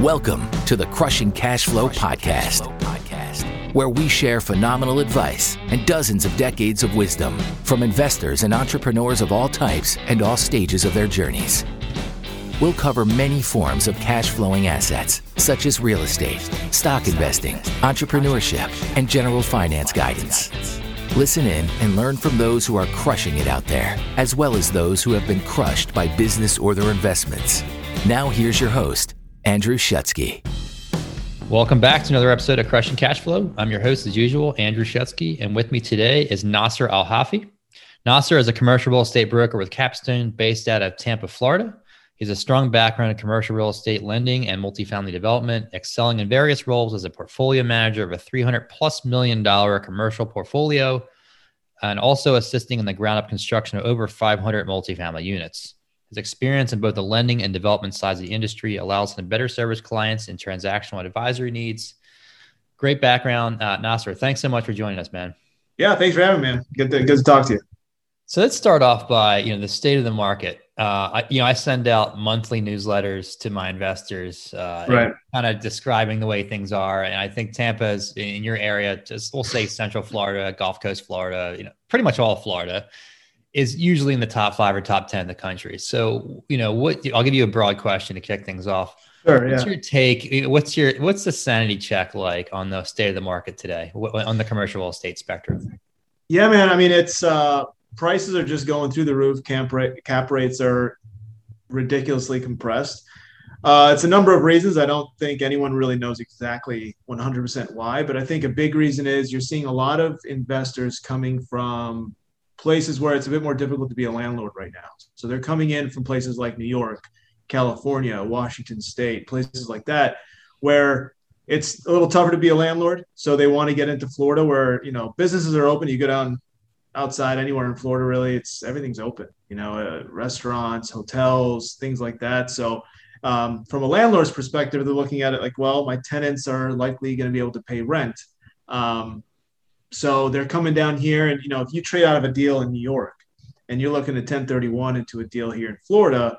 Welcome to the Crushing Cash Flow Podcast, where we share phenomenal advice and dozens of decades of wisdom from investors and entrepreneurs of all types and all stages of their journeys. We'll cover many forms of cash flowing assets, such as real estate, stock investing, entrepreneurship, and general finance guidance. Listen in and learn from those who are crushing it out there, as well as those who have been crushed by business or their investments. Now, here's your host, Andrew Shutsky. Welcome back to another episode of Crushing Cash Flow. I'm your host, as usual, Andrew Shutsky, and with me today is Nasser Al Hafi. Nasser is a commercial real estate broker with Capstone based out of Tampa, Florida. He has a strong background in commercial real estate lending and multifamily development, excelling in various roles as a portfolio manager of a 300 plus million dollar commercial portfolio, and also assisting in the ground up construction of over 500 multifamily units. His experience in both the lending and development sides of the industry allows him to better service clients in transactional advisory needs. Great background, uh, Nasser. Thanks so much for joining us, man. Yeah, thanks for having me, man. Good to, good to talk to you. So let's start off by you know the state of the market. Uh, I, you know, I send out monthly newsletters to my investors, uh, right. kind of describing the way things are. And I think Tampa is in your area, just we'll say Central Florida, Gulf Coast Florida, you know, pretty much all Florida is usually in the top five or top 10 in the country. So, you know, what I'll give you a broad question to kick things off. Sure, what's yeah. your take? What's your, what's the sanity check like on the state of the market today on the commercial real estate spectrum? Yeah, man. I mean, it's, uh, prices are just going through the roof. Camp rate, cap rates are ridiculously compressed. Uh, it's a number of reasons. I don't think anyone really knows exactly 100% why, but I think a big reason is you're seeing a lot of investors coming from places where it's a bit more difficult to be a landlord right now. So they're coming in from places like New York, California, Washington State, places like that, where it's a little tougher to be a landlord. So they want to get into Florida where, you know, businesses are open. You go down outside anywhere in Florida, really, it's everything's open, you know, uh, restaurants, hotels, things like that. So um, from a landlord's perspective, they're looking at it like, well, my tenants are likely going to be able to pay rent. Um, so they're coming down here, and you know, if you trade out of a deal in New York and you're looking at 1031 into a deal here in Florida,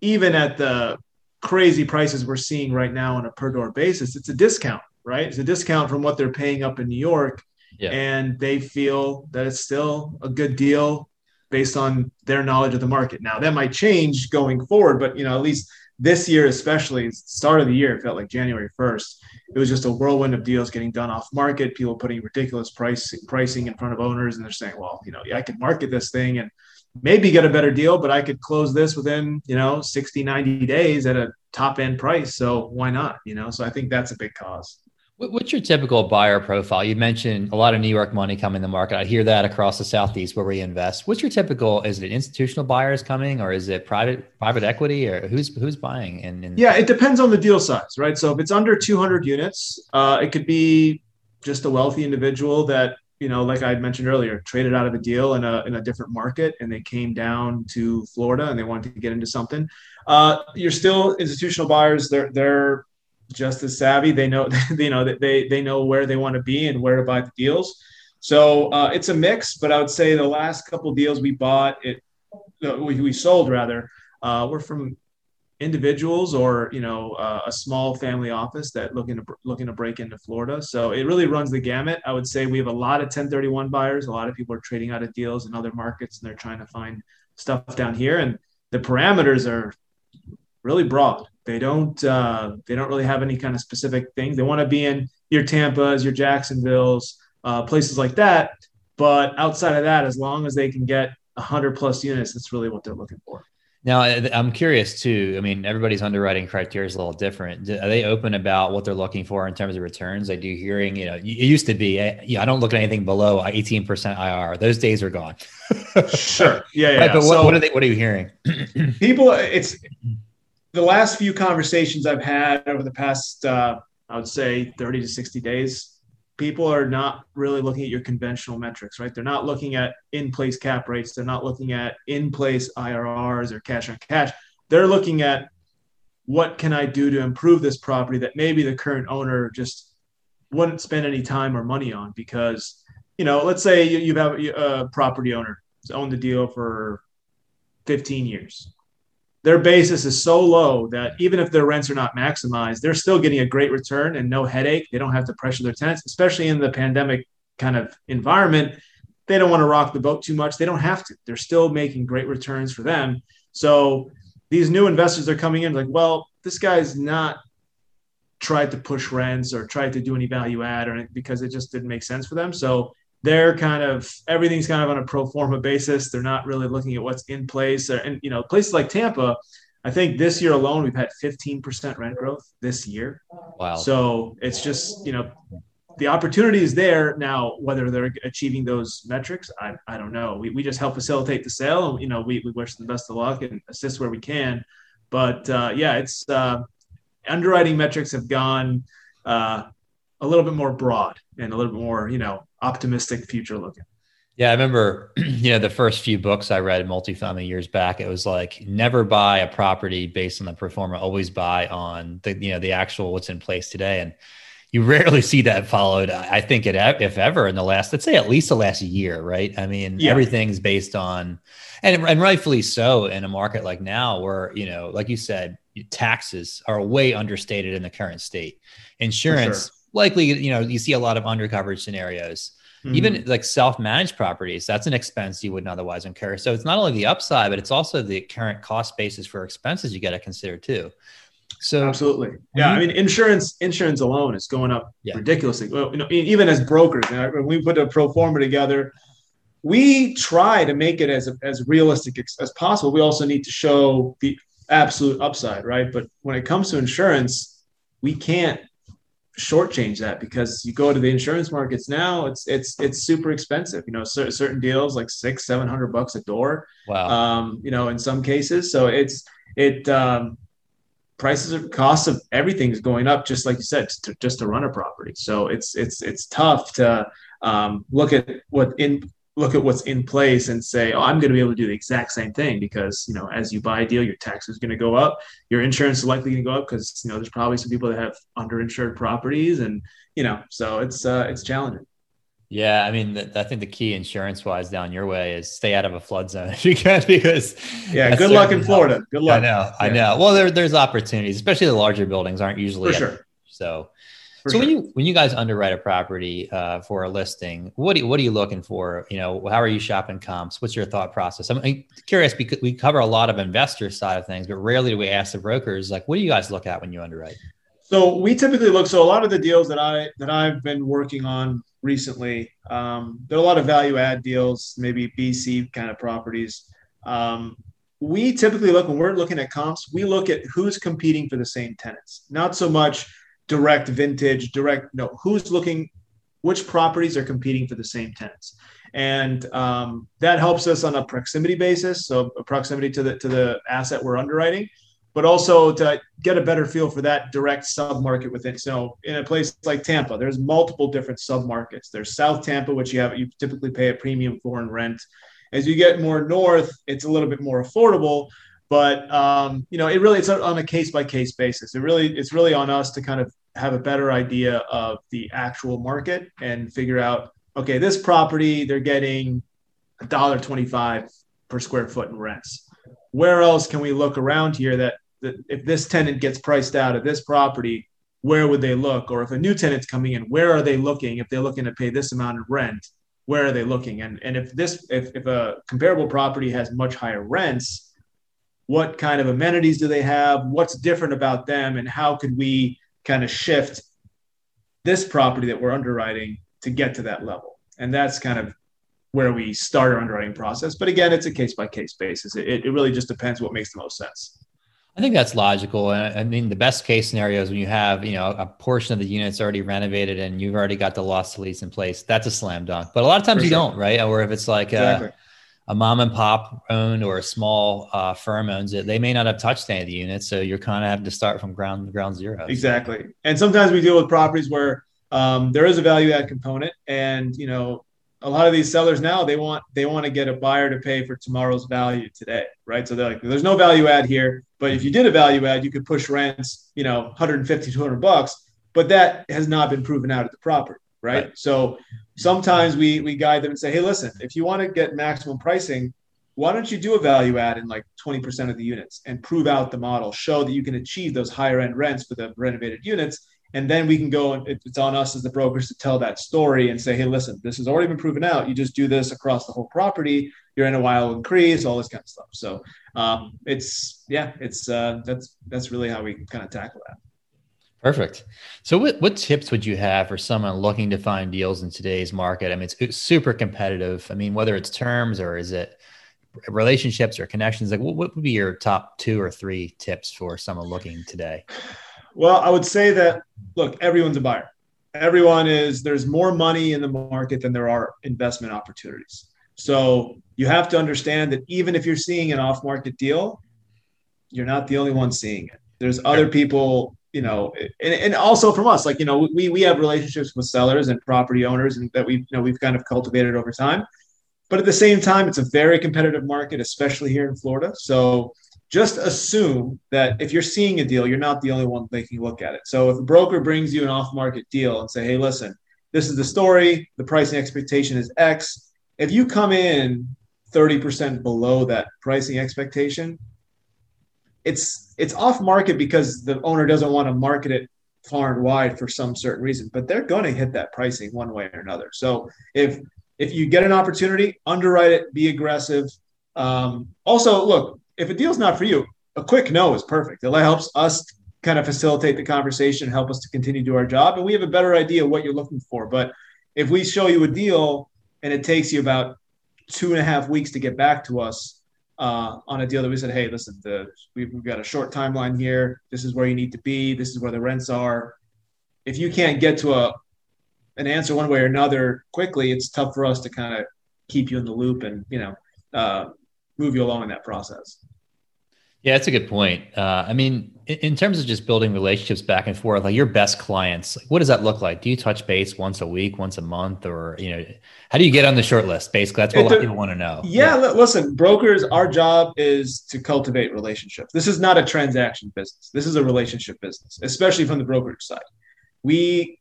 even at the crazy prices we're seeing right now on a per door basis, it's a discount, right? It's a discount from what they're paying up in New York. Yeah. And they feel that it's still a good deal based on their knowledge of the market. Now that might change going forward, but you know, at least this year, especially it's start of the year, it felt like January 1st. It was just a whirlwind of deals getting done off market, people putting ridiculous price pricing in front of owners, and they're saying, well, you know, yeah, I could market this thing and maybe get a better deal, but I could close this within, you know, 60, 90 days at a top end price. So why not? You know, so I think that's a big cause. What's your typical buyer profile? You mentioned a lot of New York money coming to the market. I hear that across the Southeast where we invest. What's your typical? Is it institutional buyers coming, or is it private private equity, or who's who's buying? And, yeah, it depends on the deal size, right? So if it's under 200 units, uh, it could be just a wealthy individual that you know, like I mentioned earlier, traded out of a deal in a in a different market, and they came down to Florida and they wanted to get into something. Uh, you're still institutional buyers. They're they're just as savvy. They know, you know, that they they know where they want to be and where to buy the deals. So uh, it's a mix, but I would say the last couple deals we bought, it uh, we, we sold rather, uh, were from individuals or you know uh, a small family office that looking to looking to break into Florida. So it really runs the gamut. I would say we have a lot of 1031 buyers. A lot of people are trading out of deals in other markets and they're trying to find stuff down here. And the parameters are really broad. They don't uh, they don't really have any kind of specific things. They want to be in your Tampa's, your Jacksonville's, uh, places like that. But outside of that, as long as they can get 100 plus units, that's really what they're looking for. Now, I'm curious too. I mean, everybody's underwriting criteria is a little different. Are they open about what they're looking for in terms of returns? I do hearing, you know, it used to be, yeah, I don't look at anything below 18% IR. Those days are gone. sure. Yeah. yeah. Right, but what, so, what, are they, what are you hearing? people, it's, the last few conversations I've had over the past, uh, I would say 30 to 60 days, people are not really looking at your conventional metrics, right? They're not looking at in place cap rates. They're not looking at in place IRRs or cash on cash. They're looking at what can I do to improve this property that maybe the current owner just wouldn't spend any time or money on because, you know, let's say you, you have a property owner who's owned the deal for 15 years their basis is so low that even if their rents are not maximized, they're still getting a great return and no headache. They don't have to pressure their tenants, especially in the pandemic kind of environment. They don't want to rock the boat too much. They don't have to. They're still making great returns for them. So these new investors are coming in like, well, this guy's not tried to push rents or tried to do any value add or because it just didn't make sense for them. So they're kind of everything's kind of on a pro forma basis. They're not really looking at what's in place. And you know, places like Tampa, I think this year alone we've had 15% rent growth this year. Wow. So it's just, you know, the opportunity is there now, whether they're achieving those metrics, I, I don't know. We, we just help facilitate the sale and, you know, we, we wish them the best of luck and assist where we can. But uh, yeah, it's uh, underwriting metrics have gone uh, a little bit more broad and a little bit more, you know, optimistic future looking. Yeah, I remember, you know, the first few books I read multifamily years back, it was like never buy a property based on the pro forma, always buy on the, you know, the actual what's in place today. And you rarely see that followed. I think it, if ever in the last, let's say at least the last year, right? I mean, yeah. everything's based on, and, and rightfully so in a market like now where, you know, like you said, taxes are way understated in the current state. Insurance, likely, you know, you see a lot of undercoverage scenarios. Mm-hmm. Even like self-managed properties, that's an expense you wouldn't otherwise incur. So it's not only the upside, but it's also the current cost basis for expenses you got to consider too. So absolutely, yeah. You, I mean, insurance insurance alone is going up yeah. ridiculously. Well, you know, even as brokers, when we put a pro forma together, we try to make it as as realistic as possible. We also need to show the absolute upside, right? But when it comes to insurance, we can't shortchange that because you go to the insurance markets now, it's it's it's super expensive. You know, certain deals like six, seven hundred bucks a door. Wow. Um, you know, in some cases, so it's it um, prices of costs of everything is going up, just like you said, to, just to run a property. So it's it's it's tough to um, look at what in look at what's in place and say, oh, I'm going to be able to do the exact same thing because, you know, as you buy a deal, your tax is going to go up, your insurance is likely going to go up because, you know, there's probably some people that have underinsured properties and, you know, so it's, uh, it's challenging. Yeah, I mean, the, I think the key insurance wise down your way is stay out of a flood zone if you can, because yeah, good luck in Florida. Good luck. I know, yeah. I know. Well, there, there's opportunities, especially the larger buildings aren't usually for sure. So for so sure. when you when you guys underwrite a property uh, for a listing, what do you, what are you looking for? You know, how are you shopping comps? What's your thought process? I'm curious because we cover a lot of investor side of things, but rarely do we ask the brokers like, what do you guys look at when you underwrite? So we typically look. So a lot of the deals that I that I've been working on recently, um, there are a lot of value add deals, maybe BC kind of properties. Um, we typically look when we're looking at comps. We look at who's competing for the same tenants, not so much direct vintage, direct, no, who's looking, which properties are competing for the same tenants. And um, that helps us on a proximity basis, so a proximity to the to the asset we're underwriting, but also to get a better feel for that direct submarket within. So in a place like Tampa, there's multiple different submarkets. There's South Tampa, which you have you typically pay a premium for in rent. As you get more north, it's a little bit more affordable, but um, you know it really it's on a case by case basis it really it's really on us to kind of have a better idea of the actual market and figure out okay this property they're getting a dollar 25 per square foot in rents. Where else can we look around here that, that if this tenant gets priced out of this property where would they look? Or if a new tenant's coming in where are they looking? If they're looking to pay this amount of rent where are they looking? And and if this if, if a comparable property has much higher rents what kind of amenities do they have? What's different about them? And how could we kind of shift this property that we're underwriting to get to that level and that's kind of where we start our underwriting process but again it's a case by case basis it, it really just depends what makes the most sense I think that's logical. And I mean, the best case scenario is when you have, you know, a portion of the units already renovated and you've already got the loss to lease in place. That's a slam dunk. But a lot of times For you sure. don't, right? Or if it's like, uh, exactly a mom and pop owned or a small uh, firm owns it, they may not have touched any of the units. So you're kind of having to start from ground ground zero. Exactly. And sometimes we deal with properties where um, there is a value add component, and you know, a lot of these sellers now they want they want to get a buyer to pay for tomorrow's value today, right? So they're like, there's no value add here, but if you did a value add, you could push rents, you know, 150, 200 bucks, but that has not been proven out at the property right? right? So sometimes we we guide them and say, hey, listen, if you want to get maximum pricing, why don't you do a value add in like 20% of the units and prove out the model, show that you can achieve those higher end rents for the renovated units. And then we can go and it's on us as the brokers to tell that story and say, hey, listen, this has already been proven out. You just do this across the whole property, your NOI will increase, all this kind of stuff. So um, it's yeah, it's uh, that's that's really how we kind of tackle that. Perfect. So, what, what tips would you have for someone looking to find deals in today's market? I mean, it's, it's super competitive. I mean, whether it's terms or is it relationships or connections, like what, what would be your top two or three tips for someone looking today? Well, I would say that look, everyone's a buyer. Everyone is. There's more money in the market than there are investment opportunities. So you have to understand that even if you're seeing an off-market deal, you're not the only one seeing it. There's other people you know, and, and also from us, like, you know, we, we have relationships with sellers and property owners and that we've, you know, we've kind of cultivated over time. But at the same time, it's a very competitive market, especially here in Florida. So just assume that if you're seeing a deal, you're not the only one taking a look at it. So if a broker brings you an off market deal and say, hey, listen, this is the story, the pricing expectation is X. If you come in 30% below that pricing expectation, it's it's off market because the owner doesn't want to market it far and wide for some certain reason, but they're going to hit that pricing one way or another. So if if you get an opportunity, underwrite it, be aggressive. Um, also, look, if a deal's not for you, a quick no is perfect. It helps us kind of facilitate the conversation, help us to continue to do our job, and we have a better idea what you're looking for. But if we show you a deal and it takes you about two and a half weeks to get back to us, uh, on a deal that we said, hey, listen, the, we've, we've got a short timeline here. This is where you need to be. This is where the rents are. If you can't get to a an answer one way or another quickly, it's tough for us to kind of keep you in the loop and you know uh, move you along in that process. Yeah, that's a good point. Uh, I mean, in, in, terms of just building relationships back and forth, like your best clients, like what does that look like? Do you touch base once a week, once a month, or you know, how do you get on the short list? Basically, that's what a lot of people want to know. Yeah, yeah, listen, brokers, our job is to cultivate relationships. This is not a transaction business. This is a relationship business, especially from the brokerage side. We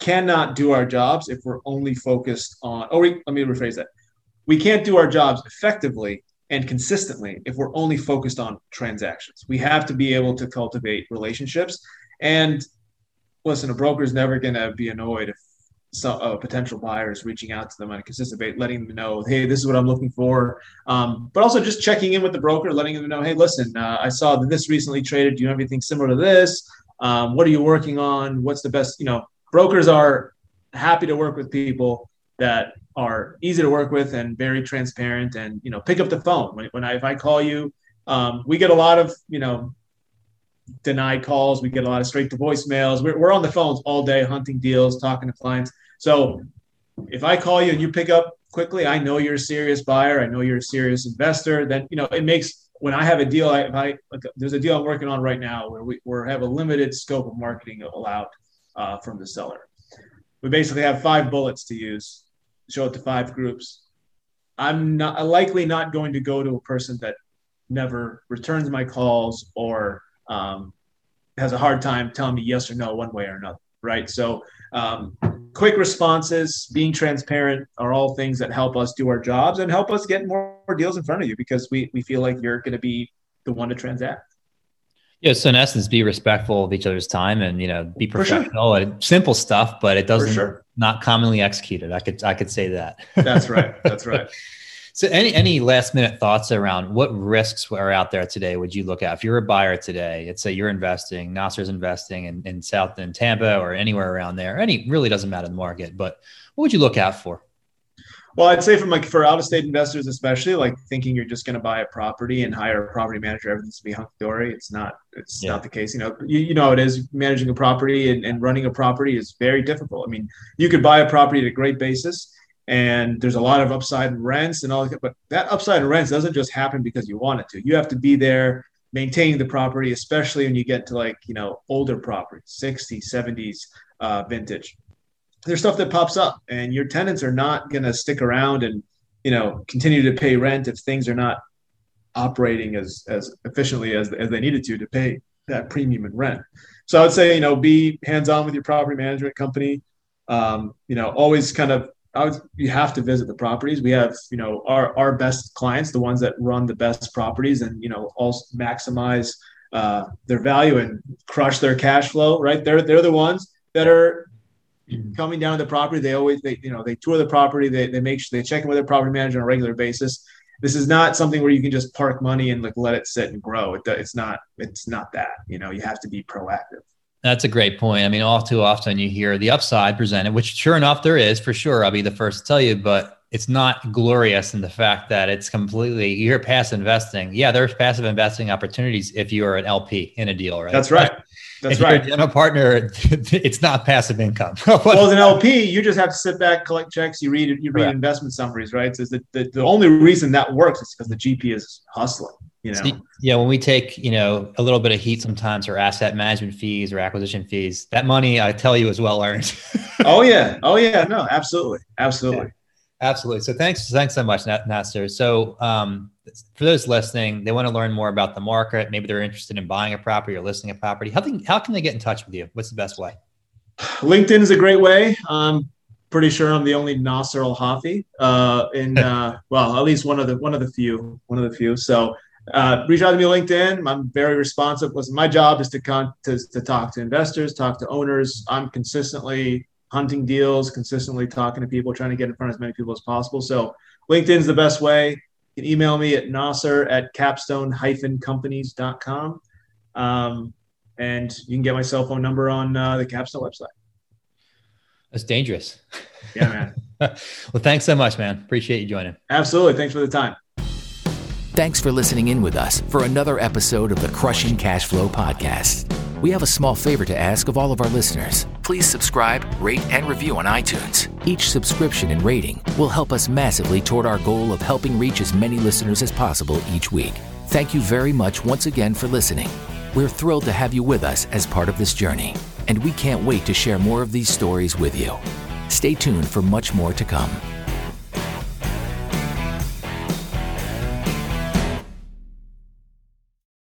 cannot do our jobs if we're only focused on. Oh, we, let me rephrase that. We can't do our jobs effectively and consistently if we're only focused on transactions. We have to be able to cultivate relationships. And listen, a broker is never going to be annoyed if some, a potential buyer is reaching out to them on a consistent basis, letting them know, hey, this is what I'm looking for. Um, but also just checking in with the broker, letting them know, hey, listen, uh, I saw that this recently traded. Do you have anything similar to this? Um, what are you working on? What's the best? You know, brokers are happy to work with people that are easy to work with and very transparent and you know pick up the phone. When, when I if I call you um, we get a lot of you know denied calls. We get a lot of straight to voicemails. We're, we're on the phones all day hunting deals talking to clients. So if I call you and you pick up quickly I know you're a serious buyer. I know you're a serious investor. Then you know it makes when I have a deal I, if I like, there's a deal I'm working on right now where we we have a limited scope of marketing allowed uh, from the seller. We basically have five bullets to use show it to five groups. I'm not likely not going to go to a person that never returns my calls or um, has a hard time telling me yes or no one way or another. Right. So, um, quick responses, being transparent are all things that help us do our jobs and help us get more deals in front of you because we, we feel like you're going to be the one to transact. Yeah, so in essence, be respectful of each other's time and you know be professional sure. and simple stuff, but it doesn't sure. Not commonly executed. I could I could say that. That's right. That's right. so any any last minute thoughts around what risks are out there today? Would you look at if you're a buyer today? Let's say you're investing, Nasser's investing in, in South in Tampa or anywhere around there. Any really doesn't matter the market, but what would you look out for? Well, I'd say from like for out of state investors, especially like thinking you're just going to buy a property and hire a property manager, everything's going to be hunky dory. It's not. It's yeah. not the case. You know, you, you know, it is managing a property and, and running a property is very difficult. I mean, you could buy a property at a great basis, and there's a lot of upside in rents and all that. But that upside in rents doesn't just happen because you want it to. You have to be there maintaining the property, especially when you get to like you know older properties, 60s, 70s uh, vintage there's stuff that pops up and your tenants are not going to stick around and you know continue to pay rent if things are not operating as as efficiently as, as they needed to to pay that premium in rent so i would say you know be hands on with your property management company um, you know always kind of I would, you have to visit the properties. We have, you know, our, our best clients, the ones that run the best properties and, you know, also maximize uh, their value and crush their cash flow, right? They're, they're the ones that are Mm. coming down to the property. They always, they, you know, they tour the property, they, they make sure they check in with their property manager on a regular basis. This is not something where you can just park money and like let it sit and grow. It, it's not, it's not that, you know, you have to be proactive. That's a great point. I mean, all too often you hear the upside presented, which sure enough there is for sure. I'll be the first to tell you, but it's not glorious in the fact that it's completely you're passive investing. Yeah, there's passive investing opportunities if you're an LP in a deal, right? That's right. That's if right. You're a partner, it's not passive income. well, as an LP, you just have to sit back, collect checks. You read you read Correct. investment summaries, right? So the, the, the only reason that works is because the GP is hustling. You know? Yeah, when we take you know a little bit of heat sometimes, or asset management fees or acquisition fees, that money I tell you is well earned. oh yeah, oh yeah, no, absolutely, absolutely. Yeah. Absolutely. So thanks, thanks so much, Nasser. So um, for those listening, they want to learn more about the market. Maybe they're interested in buying a property or listing a property. How, can, how can they get in touch with you? What's the best way? LinkedIn is a great way. I'm pretty sure I'm the only Nasser Al Hafi uh, in uh, well, at least one of the one of the few, one of the few. So uh, reach out to me on LinkedIn. I'm very responsive. Listen, my job is to, con- to to talk to investors, talk to owners. I'm consistently hunting deals, consistently talking to people, trying to get in front of as many people as possible. So LinkedIn's the best way. You can email me at nasser at capstone-companies.com. Um, and you can get my cell phone number on uh, the Capstone website. That's dangerous. Yeah, man. well, thanks so much, man. Appreciate you joining. Absolutely. Thanks for the time. Thanks for listening in with us for another episode of the Crushing Cash Flow Podcast. We have a small favor to ask of all of our listeners. Please subscribe, rate, and review on iTunes. Each subscription and rating will help us massively toward our goal of helping reach as many listeners as possible each week. Thank you very much once again for listening. We're thrilled to have you with us as part of this journey, and we can't wait to share more of these stories with you. Stay tuned for much more to come.